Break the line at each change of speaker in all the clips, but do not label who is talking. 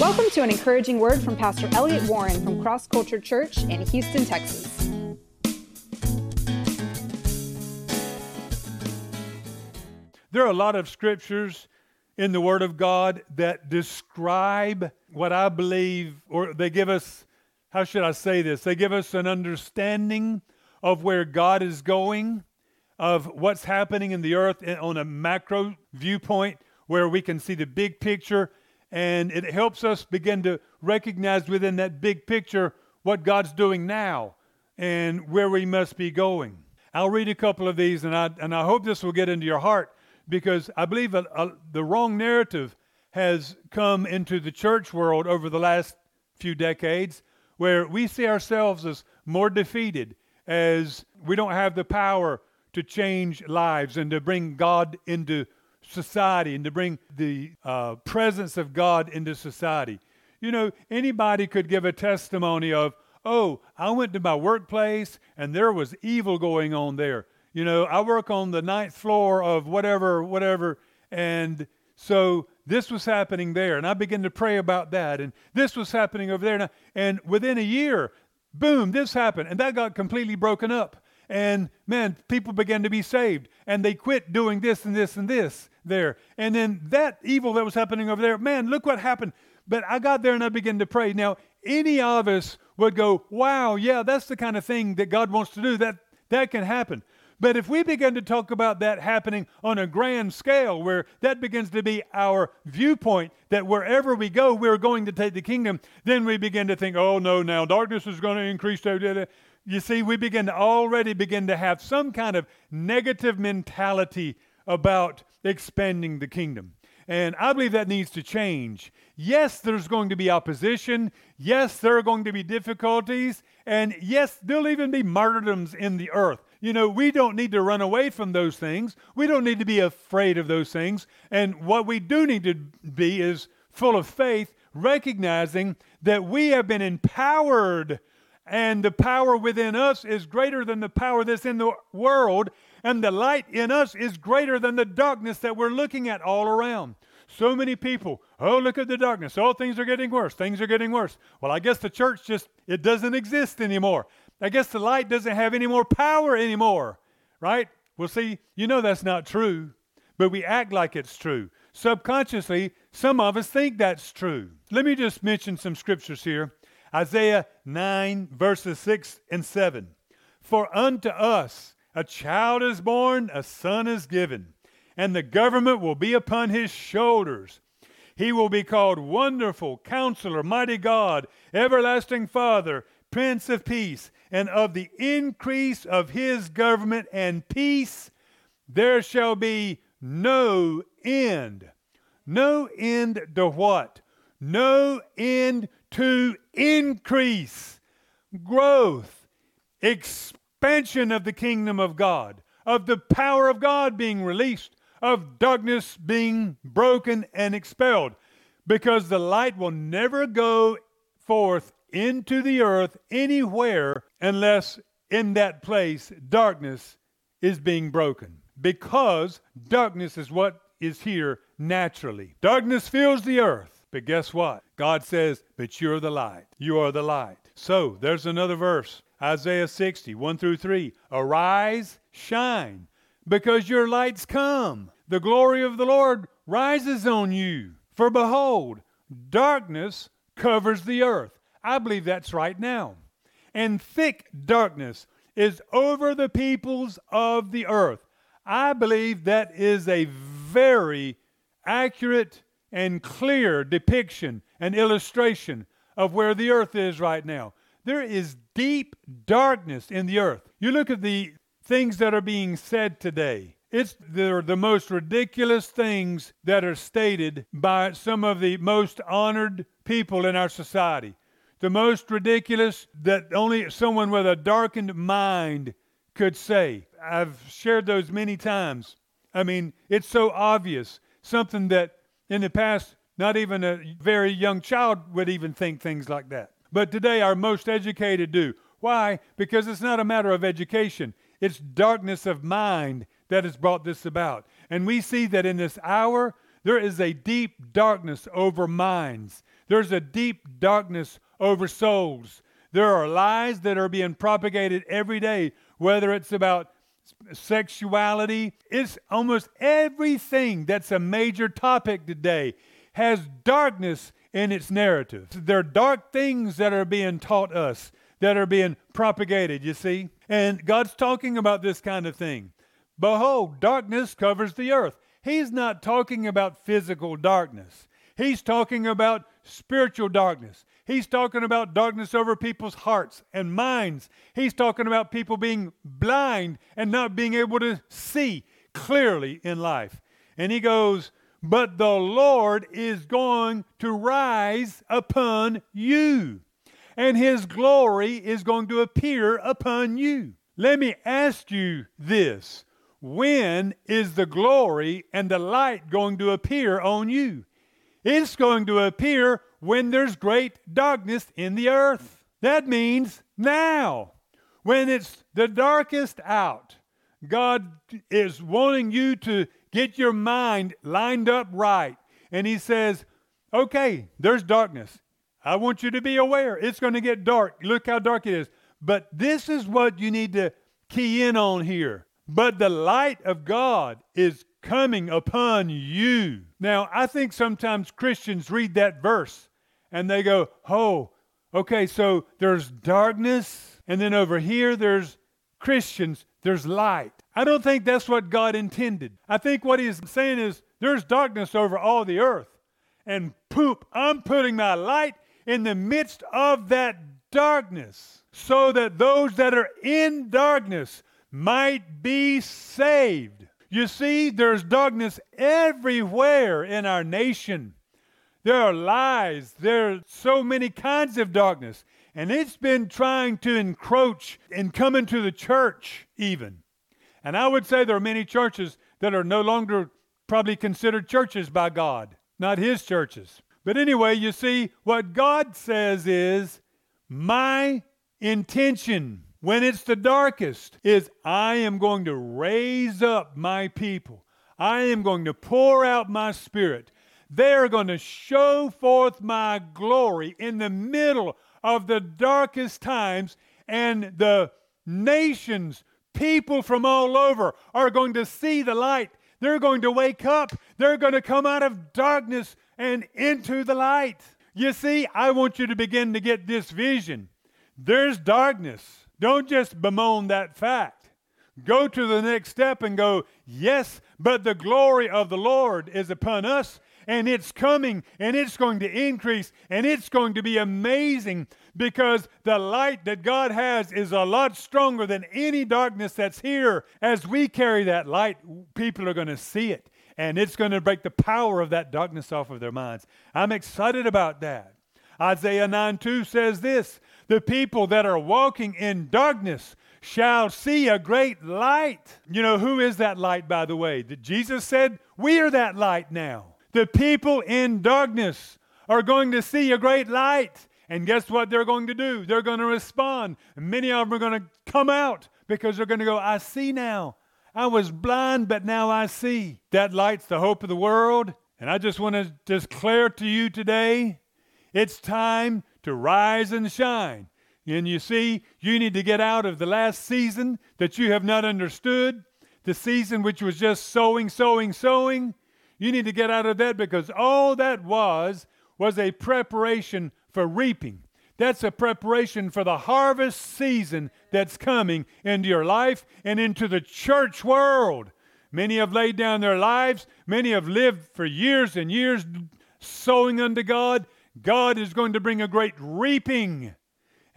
Welcome to an encouraging word from Pastor Elliot Warren from Cross Culture Church in Houston, Texas.
There are a lot of scriptures in the Word of God that describe what I believe, or they give us, how should I say this? They give us an understanding of where God is going, of what's happening in the earth on a macro viewpoint where we can see the big picture and it helps us begin to recognize within that big picture what God's doing now and where we must be going. I'll read a couple of these, and I, and I hope this will get into your heart because I believe a, a, the wrong narrative has come into the church world over the last few decades where we see ourselves as more defeated, as we don't have the power to change lives and to bring God into society and to bring the uh, presence of God into society. You know, anybody could give a testimony of, oh, I went to my workplace and there was evil going on there. You know, I work on the ninth floor of whatever, whatever, and so this was happening there. And I began to pray about that, and this was happening over there. And, I, and within a year, boom, this happened, and that got completely broken up. And man, people began to be saved, and they quit doing this and this and this there. And then that evil that was happening over there, man, look what happened. But I got there and I began to pray. Now, any of us would go, wow, yeah, that's the kind of thing that God wants to do. That that can happen. But if we begin to talk about that happening on a grand scale, where that begins to be our viewpoint, that wherever we go, we're going to take the kingdom, then we begin to think, oh no, now darkness is going to increase. You see, we begin to already begin to have some kind of negative mentality about expanding the kingdom. And I believe that needs to change. Yes, there's going to be opposition. Yes, there are going to be difficulties. And yes, there'll even be martyrdoms in the earth. You know, we don't need to run away from those things. We don't need to be afraid of those things. And what we do need to be is full of faith, recognizing that we have been empowered and the power within us is greater than the power that's in the world, and the light in us is greater than the darkness that we're looking at all around. So many people, oh, look at the darkness. Oh, things are getting worse. Things are getting worse. Well, I guess the church just, it doesn't exist anymore. I guess the light doesn't have any more power anymore, right? Well, see, you know that's not true, but we act like it's true. Subconsciously, some of us think that's true. Let me just mention some scriptures here. Isaiah 9, verses 6 and 7. For unto us a child is born, a son is given, and the government will be upon his shoulders. He will be called Wonderful, Counselor, Mighty God, Everlasting Father, Prince of Peace, and of the increase of his government and peace there shall be no end. No end to what? No end to increase, growth, expansion of the kingdom of God, of the power of God being released, of darkness being broken and expelled, because the light will never go forth into the earth anywhere unless in that place darkness is being broken. Because darkness is what is here naturally. Darkness fills the earth. But guess what? God says, But you're the light. You are the light. So there's another verse Isaiah 60, 1 through 3. Arise, shine, because your light's come. The glory of the Lord rises on you. For behold, darkness covers the earth. I believe that's right now. And thick darkness is over the peoples of the earth. I believe that is a very accurate and clear depiction and illustration of where the earth is right now. There is deep darkness in the earth. You look at the things that are being said today. It's the, the most ridiculous things that are stated by some of the most honored people in our society. The most ridiculous that only someone with a darkened mind could say. I've shared those many times. I mean, it's so obvious. Something that in the past, not even a very young child would even think things like that. But today, our most educated do. Why? Because it's not a matter of education, it's darkness of mind that has brought this about. And we see that in this hour, There is a deep darkness over minds. There's a deep darkness over souls. There are lies that are being propagated every day, whether it's about sexuality. It's almost everything that's a major topic today has darkness in its narrative. There are dark things that are being taught us, that are being propagated, you see? And God's talking about this kind of thing. Behold, darkness covers the earth. He's not talking about physical darkness. He's talking about spiritual darkness. He's talking about darkness over people's hearts and minds. He's talking about people being blind and not being able to see clearly in life. And he goes, But the Lord is going to rise upon you, and his glory is going to appear upon you. Let me ask you this when is the glory and the light going to appear on you? It's going to appear when there's great darkness in the earth. That means now, when it's the darkest out. God is wanting you to get your mind lined up right. And He says, okay, there's darkness. I want you to be aware. It's going to get dark. Look how dark it is. But this is what you need to key in on here. But the light of God is coming upon you. Now, I think sometimes Christians read that verse and they go, oh, okay, so there's darkness, and then over here there's Christians, there's light. I don't think that's what God intended. I think what he's saying is there's darkness over all the earth. And poop, I'm putting my light in the midst of that darkness so that those that are in darkness might be saved. You see, there's darkness everywhere in our nation. There are lies. There are so many kinds of darkness. And it's been trying to encroach and come into the church, even. And I would say there are many churches that are no longer probably considered churches by God, not His churches. But anyway, you see, what God says is, My intention when it's the darkest is I am going to raise up my people. I am going to pour out my spirit. They are going to show forth my glory in the middle of the darkest times, and the nations, people from all over, are going to see the light. They're going to wake up. They're going to come out of darkness and into the light. You see, I want you to begin to get this vision. There's darkness. Don't just bemoan that fact. Go to the next step and go, Yes, but the glory of the Lord is upon us, and it's coming, and it's going to increase, and it's going to be amazing because the light that God has is a lot stronger than any darkness that's here. As we carry that light, people are going to see it, and it's going to break the power of that darkness off of their minds. I'm excited about that. Isaiah 9 2 says this the people that are walking in darkness shall see a great light. You know, who is that light, by the way? That Jesus said, We are that light now. The people in darkness are going to see a great light. And guess what they're going to do? They're going to respond. Many of them are going to come out because they're going to go, I see now. I was blind, but now I see. That light's the hope of the world. And I just want to declare to you today it's time to rise and shine. And you see, you need to get out of the last season that you have not understood, the season which was just sowing, sowing, sowing. You need to get out of that because all that was was a preparation for reaping. That's a preparation for the harvest season that's coming into your life and into the church world. Many have laid down their lives, many have lived for years and years sowing unto God, God is going to bring a great reaping.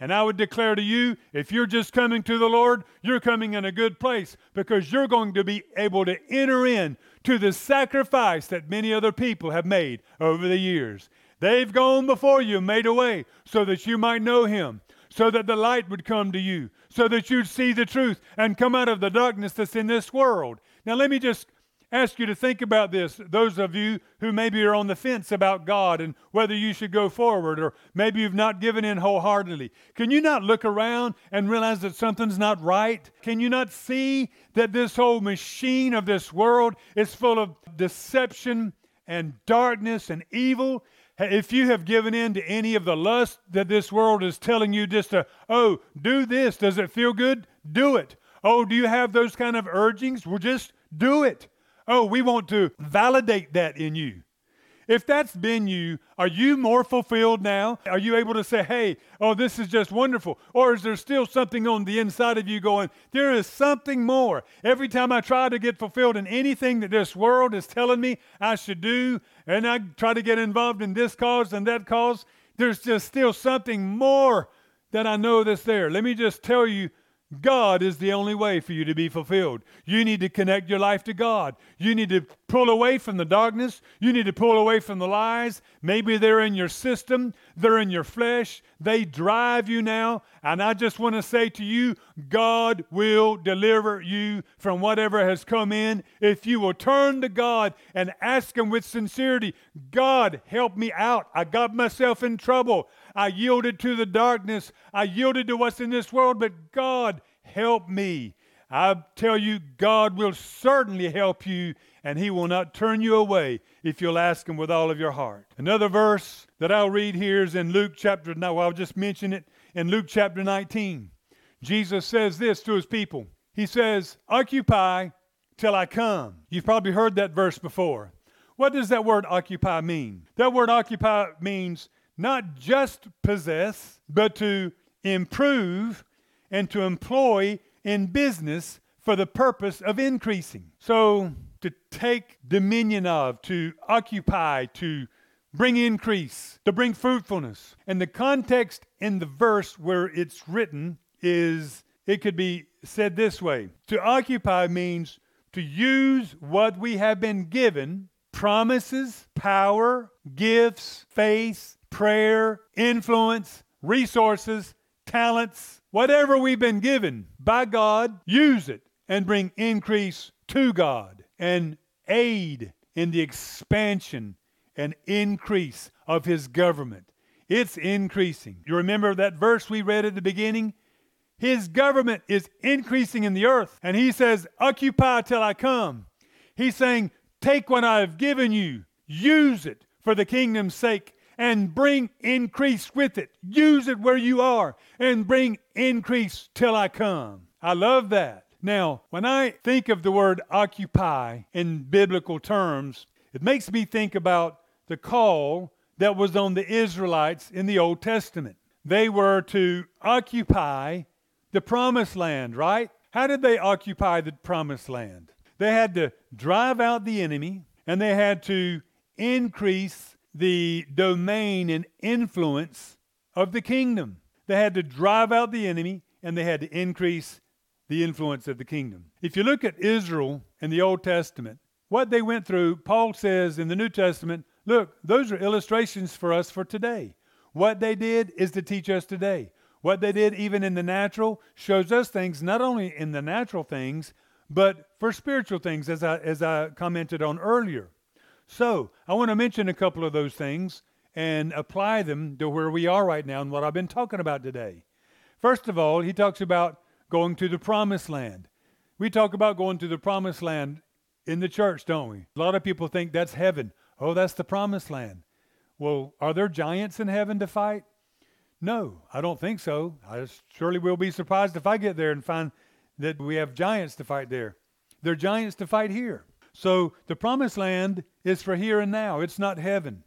And I would declare to you, if you're just coming to the Lord, you're coming in a good place because you're going to be able to enter in to the sacrifice that many other people have made over the years. They've gone before you, made a way so that you might know Him, so that the light would come to you, so that you'd see the truth and come out of the darkness that's in this world. Now, let me just ask you to think about this. Those of you who maybe are on the fence about God and whether you should go forward, or maybe you've not given in wholeheartedly, can you not look around and realize that something's not right? Can you not see that this whole machine of this world is full of deception and darkness and evil, if you have given in to any of the lust that this world is telling you just to, oh, do this, does it feel good? Do it. Oh, do you have those kind of urgings? Well, just do it. Oh, we want to validate that in you. If that's been you, are you more fulfilled now? Are you able to say, hey, oh, this is just wonderful? Or is there still something on the inside of you going, there is something more? Every time I try to get fulfilled in anything that this world is telling me I should do, and I try to get involved in this cause and that cause, there's just still something more that I know that's there. Let me just tell you God is the only way for you to be fulfilled. You need to connect your life to God. You need to pull away from the darkness. You need to pull away from the lies. Maybe they're in your system, they're in your flesh, they drive you now. And I just want to say to you, God will deliver you from whatever has come in if you will turn to God and ask Him with sincerity God, help me out. I got myself in trouble. I yielded to the darkness. I yielded to what's in this world, but God, help me. I tell you, God will certainly help you, and He will not turn you away if you'll ask Him with all of your heart. Another verse that I'll read here is in Luke chapter, now I'll just mention it, in Luke chapter 19. Jesus says this to His people. He says, Occupy till I come. You've probably heard that verse before. What does that word occupy mean? That word occupy means not just possess, but to improve and to employ in business for the purpose of increasing. So, to take dominion of, to occupy, to bring increase, to bring fruitfulness. And the context in the verse where it's written is it could be said this way To occupy means to use what we have been given promises, power, gifts, faith, prayer, influence, resources, talents, whatever we've been given by God, use it and bring increase to God and aid in the expansion and increase of His government. It's increasing. You remember that verse we read at the beginning? His government is increasing in the earth. And He says, Occupy till I come. He's saying, Take what I have given you, use it for the kingdom's sake and bring increase with it. Use it where you are and bring increase till I come. I love that. Now, when I think of the word occupy in biblical terms, it makes me think about the call that was on the Israelites in the Old Testament. They were to occupy the promised land, right? How did they occupy the promised land? They had to drive out the enemy and they had to increase the domain and influence of the kingdom. They had to drive out the enemy and they had to increase the influence of the kingdom. If you look at Israel in the Old Testament, what they went through, Paul says in the New Testament, look, those are illustrations for us for today. What they did is to teach us today. What they did, even in the natural, shows us things not only in the natural things, but for spiritual things, as I, as I commented on earlier. So, I want to mention a couple of those things and apply them to where we are right now and what I've been talking about today. First of all, he talks about going to the promised land. We talk about going to the promised land in the church, don't we? A lot of people think that's heaven. Oh, that's the promised land. Well, are there giants in heaven to fight? No, I don't think so. I surely will be surprised if I get there and find that we have giants to fight there. There are giants to fight here. So the promised land is for here and now. It's not heaven.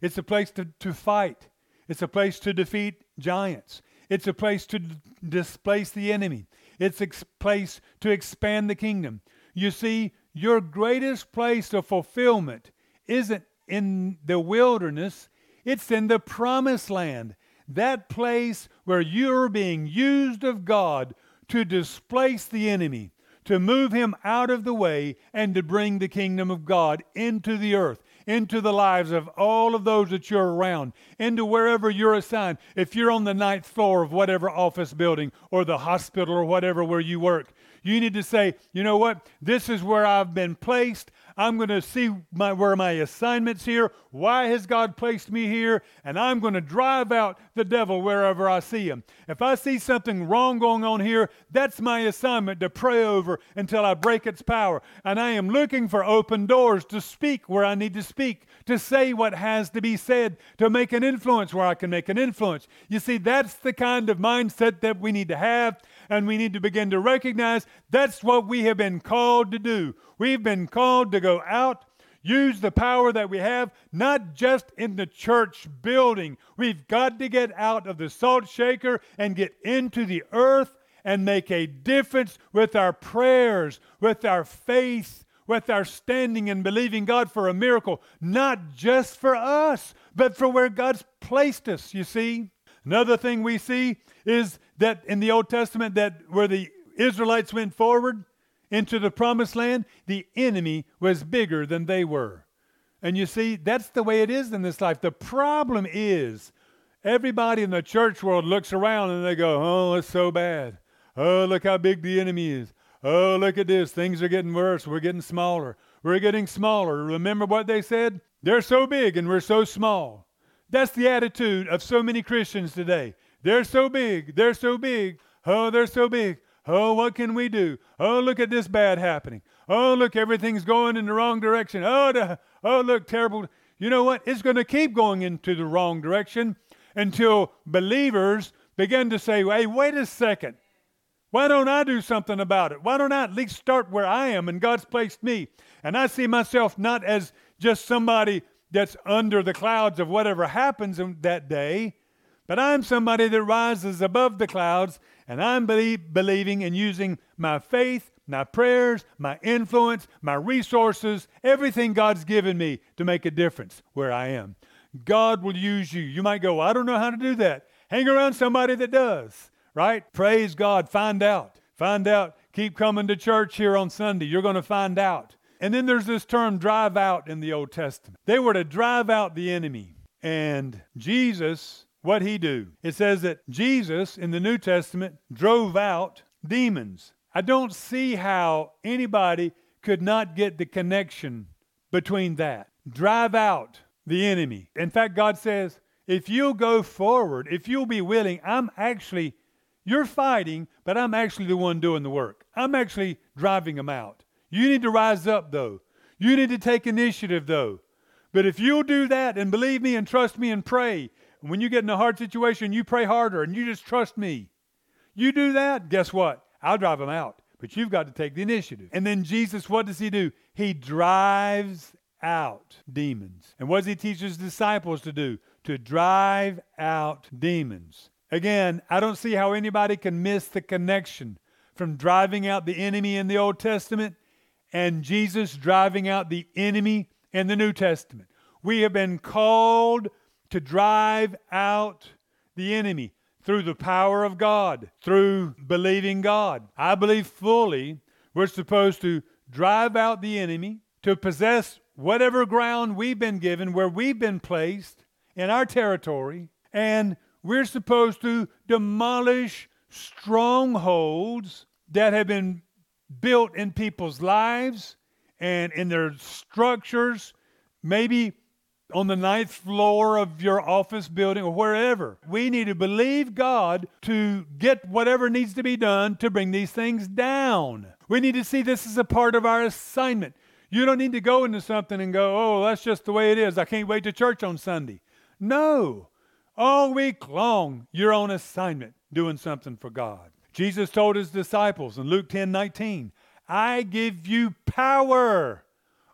It's a place to, to fight. It's a place to defeat giants. It's a place to d- displace the enemy. It's a place to expand the kingdom. You see, your greatest place of fulfillment isn't in the wilderness, it's in the promised land. That place where you're being used of God to displace the enemy, to move him out of the way and to bring the kingdom of God into the earth, into the lives of all of those that you're around, into wherever you're assigned. If you're on the ninth floor of whatever office building or the hospital or whatever where you work, you need to say, you know what? This is where I've been placed. I'm going to see my, where my assignment's here. Why has God placed me here? And I'm going to drive out the devil wherever I see him. If I see something wrong going on here, that's my assignment to pray over until I break its power. And I am looking for open doors to speak where I need to speak, to say what has to be said, to make an influence where I can make an influence. You see, that's the kind of mindset that we need to have and we need to begin to recognize that's what we have been called to do. We've been called to go out, use the power that we have, not just in the church building. We've got to get out of the salt shaker and get into the earth and make a difference with our prayers, with our faith, with our standing and believing God for a miracle, not just for us, but for where God's placed us, you see. Another thing we see is that in the Old Testament that where the Israelites went forward into the promised land, the enemy was bigger than they were. And you see, that's the way it is in this life. The problem is everybody in the church world looks around and they go, "Oh, it's so bad. Oh, look how big the enemy is. Oh, look at this. Things are getting worse. We're getting smaller. We're getting smaller." Remember what they said? They're so big and we're so small. That's the attitude of so many Christians today. They're so big. They're so big. Oh, they're so big. Oh, what can we do? Oh, look at this bad happening. Oh, look, everything's going in the wrong direction. Oh, the, oh, look, terrible. You know what? It's going to keep going into the wrong direction until believers begin to say, hey, wait a second. Why don't I do something about it? Why don't I at least start where I am and God's placed me? And I see myself not as just somebody that's under the clouds of whatever happens that day, but I'm somebody that rises above the clouds, and I'm believe, believing and using my faith, my prayers, my influence, my resources, everything God's given me to make a difference where I am. God will use you. You might go, I don't know how to do that. Hang around somebody that does, right? Praise God. Find out. Find out. Keep coming to church here on Sunday. You're going to find out. And then there's this term drive out in the Old Testament. They were to drive out the enemy. And Jesus what he do? It says that Jesus in the New Testament drove out demons. I don't see how anybody could not get the connection between that. Drive out the enemy. In fact, God says, if you'll go forward, if you'll be willing, I'm actually, you're fighting, but I'm actually the one doing the work. I'm actually driving them out. You need to rise up, though. You need to take initiative, though. But if you'll do that and believe me and trust me and pray and when you get in a hard situation, you pray harder and you just trust me. You do that, guess what? I'll drive them out. But you've got to take the initiative. And then Jesus, what does he do? He drives out demons. And what does he teach his disciples to do? To drive out demons. Again, I don't see how anybody can miss the connection from driving out the enemy in the Old Testament and Jesus driving out the enemy in the New Testament. We have been called to drive out the enemy through the power of God, through believing God. I believe fully we're supposed to drive out the enemy, to possess whatever ground we've been given, where we've been placed in our territory, and we're supposed to demolish strongholds that have been built in people's lives and in their structures, maybe on the ninth floor of your office building or wherever. We need to believe God to get whatever needs to be done to bring these things down. We need to see this as a part of our assignment. You don't need to go into something and go, oh, that's just the way it is. I can't wait to church on Sunday. No. All week long, you're on assignment doing something for God. Jesus told his disciples in Luke 10 19, I give you power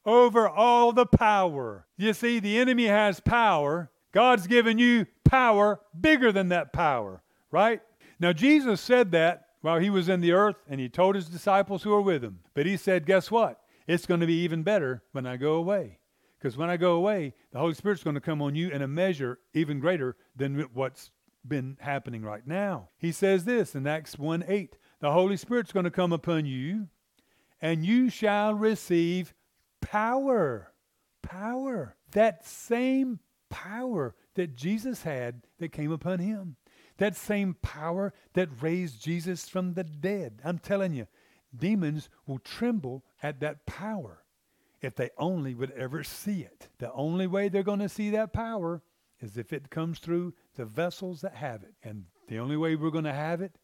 over all the power. You see, the enemy has power. God's given you power bigger than that power, right? Now, Jesus said that while he was in the earth, and he told his disciples who were with him. But he said, Guess what? It's going to be even better when I go away. Because when I go away, the Holy Spirit's going to come on you in a measure even greater than what's been happening right now. He says this in Acts 1 8 The Holy Spirit's going to come upon you, and you shall receive power. Power. That same power that Jesus had that came upon him. That same power that raised Jesus from the dead. I'm telling you, demons will tremble at that power. if they only would ever see it. The only way they're going to see that power is if it comes through the vessels that have it. And the only way we're going to have it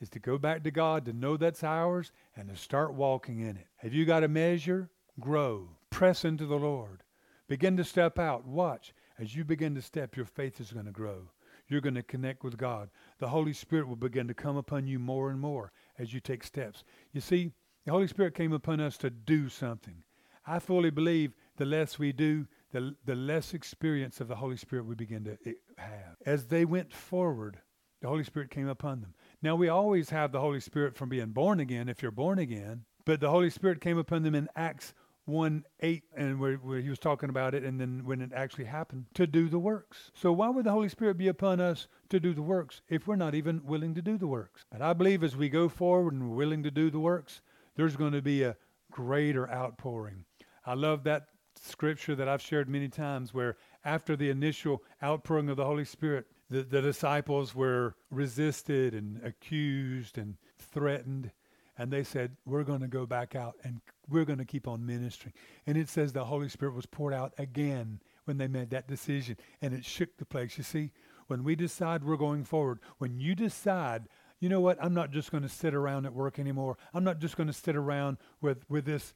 is to go back to God, to know that's ours, and to start walking in it. Have you got a measure? Grow. Press into the Lord. Begin to step out. Watch. As you begin to step, your faith is going to grow. You're going to connect with God. The Holy Spirit will begin to come upon you more and more as you take steps. You see, the Holy Spirit came upon us to do something. I fully believe the less we do, the, the less experience of the Holy Spirit we begin to eh, have. As they went forward, the Holy Spirit came upon them. Now, we always have the Holy Spirit from being born again if you're born again, but the Holy Spirit came upon them in Acts 1 8, and where, where, he was talking about it, and then when it actually happened, to do the works. So, why would the Holy Spirit be upon us to do the works if we're not even willing to do the works? And I believe as we go forward and we're willing to do the works, there's going to be a greater outpouring. I love that scripture that I've shared many times where after the initial outpouring of the Holy Spirit, the, the disciples were resisted and accused and threatened. And they said, We're going to go back out and we're going to keep on ministering. And it says the Holy Spirit was poured out again when they made that decision. And it shook the place. You see, when we decide we're going forward, when you decide, you know what, I'm not just going to sit around at work anymore. I'm not just going to sit around with, with this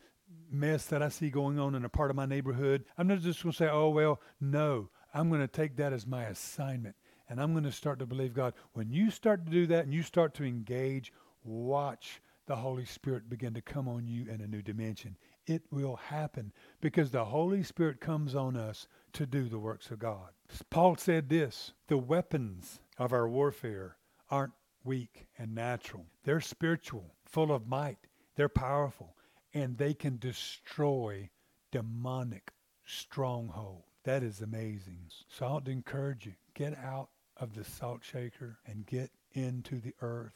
mess that I see going on in a part of my neighborhood. I'm not just going to say, oh, well, no. I'm going to take that as my assignment. And I'm going to start to believe God. When you start to do that and you start to engage, watch the Holy Spirit begin to come on you in a new dimension. It will happen because the Holy Spirit comes on us to do the works of God. Paul said this the weapons of our warfare aren't weak and natural, they're spiritual, full of might, they're powerful and they can destroy demonic stronghold. That is amazing. So I want to encourage you, get out of the salt shaker and get into the earth.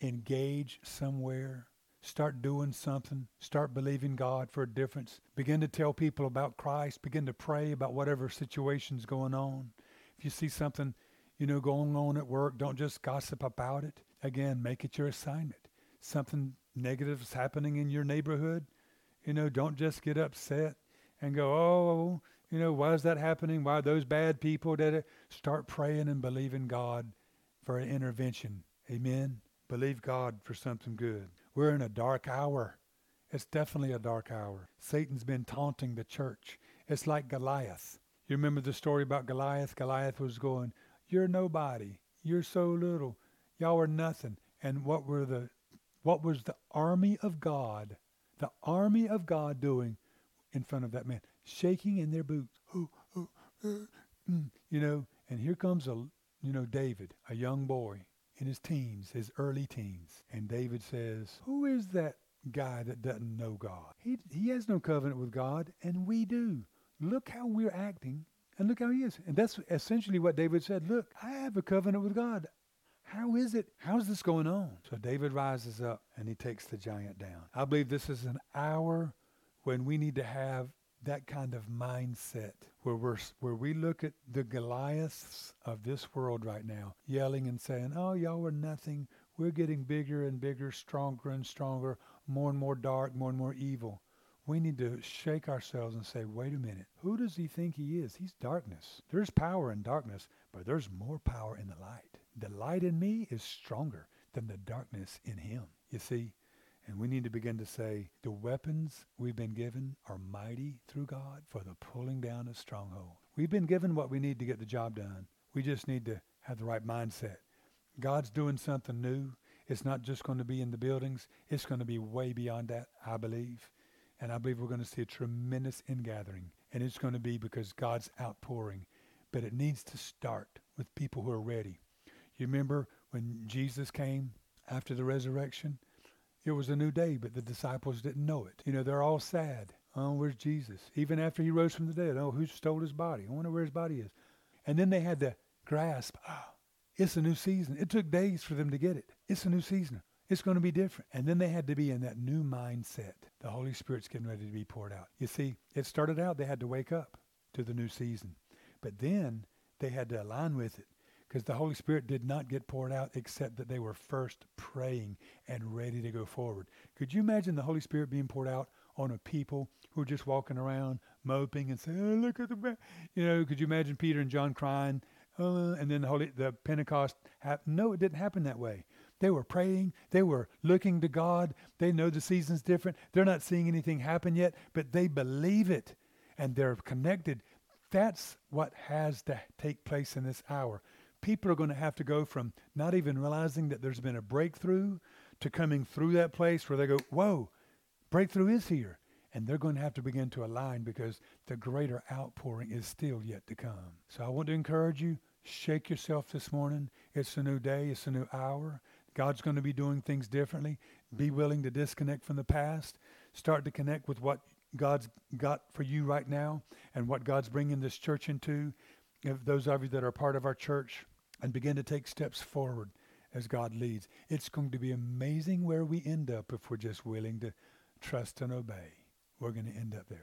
Engage somewhere. Start doing something. Start believing God for a difference. Begin to tell people about Christ. Begin to pray about whatever situation's going on. If you see something, you know, going on at work, don't just gossip about it. Again, make it your assignment. Something negative is happening in your neighborhood, you know, don't just get upset and go, oh, you know, why is that happening? Why are those bad people did it? Start praying and believing God for an intervention. Amen. Believe God for something good. We're in a dark hour. It's definitely a dark hour. Satan's been taunting the church. It's like Goliath. You remember the story about Goliath? Goliath was going, You're nobody. You're so little. Y'all are nothing. And what were the what was the army of God, the army of God doing in front of that man? Shaking in their boots. Uh, mm, you know, and here comes a, you know, David, a young boy in his teens, his early teens. And David says, who is that guy that doesn't know God? He, he has no covenant with God, and we do. Look how we're acting, and look how he is. And that's essentially what David said. Look, I have a covenant with God. How is it? How's this going on? So David rises up and he takes the giant down. I believe this is an hour when we need to have that kind of mindset where we're where we look at the Goliaths of this world right now, yelling and saying, "Oh, y'all are nothing. We're getting bigger and bigger, stronger and stronger, more and more dark, more and more evil." We need to shake ourselves and say, "Wait a minute. Who does he think he is? He's darkness. There's power in darkness, but there's more power in the light." the light in me is stronger than the darkness in him. You see? And we need to begin to say, the weapons we've been given are mighty through God for the pulling down of stronghold. We've been given what we need to get the job done. We just need to have the right mindset. God's doing something new. It's not just going to be in the buildings. It's going to be way beyond that, I believe. And I believe we're going to see a tremendous ingathering. And it's going to be because God's outpouring. But it needs to start with people who are ready. You remember when Jesus came after the resurrection? It was a new day, but the disciples didn't know it. You know, they're all sad. Oh, where's Jesus? Even after he rose from the dead. Oh, who stole his body? I wonder where his body is. And then they had to grasp, oh, it's a new season. It took days for them to get it. It's a new season. It's going to be different. And then they had to be in that new mindset. The Holy Spirit's getting ready to be poured out. You see, it started out they had to wake up to the new season. But then they had to align with it because the Holy Spirit did not get poured out except that they were first praying and ready to go forward. Could you imagine the Holy Spirit being poured out on a people who are just walking around moping and saying, oh, look at the, you know, could you imagine Peter and John crying? Uh, and then the Holy, the Pentecost happened. No, it didn't happen that way. They were praying. They were looking to God. They know the season's different. They're not seeing anything happen yet, but they believe it and they're connected. That's what has to take place in this hour. People are going to have to go from not even realizing that there's been a breakthrough to coming through that place where they go, whoa, breakthrough is here. And they're going to have to begin to align because the greater outpouring is still yet to come. So I want to encourage you, shake yourself this morning. It's a new day, it's a new hour. God's going to be doing things differently. Be willing to disconnect from the past. Start to connect with what God's got for you right now and what God's bringing this church into. If those of you that are part of our church, and begin to take steps forward as God leads. It's going to be amazing where we end up if we're just willing to trust and obey. We're going to end up there.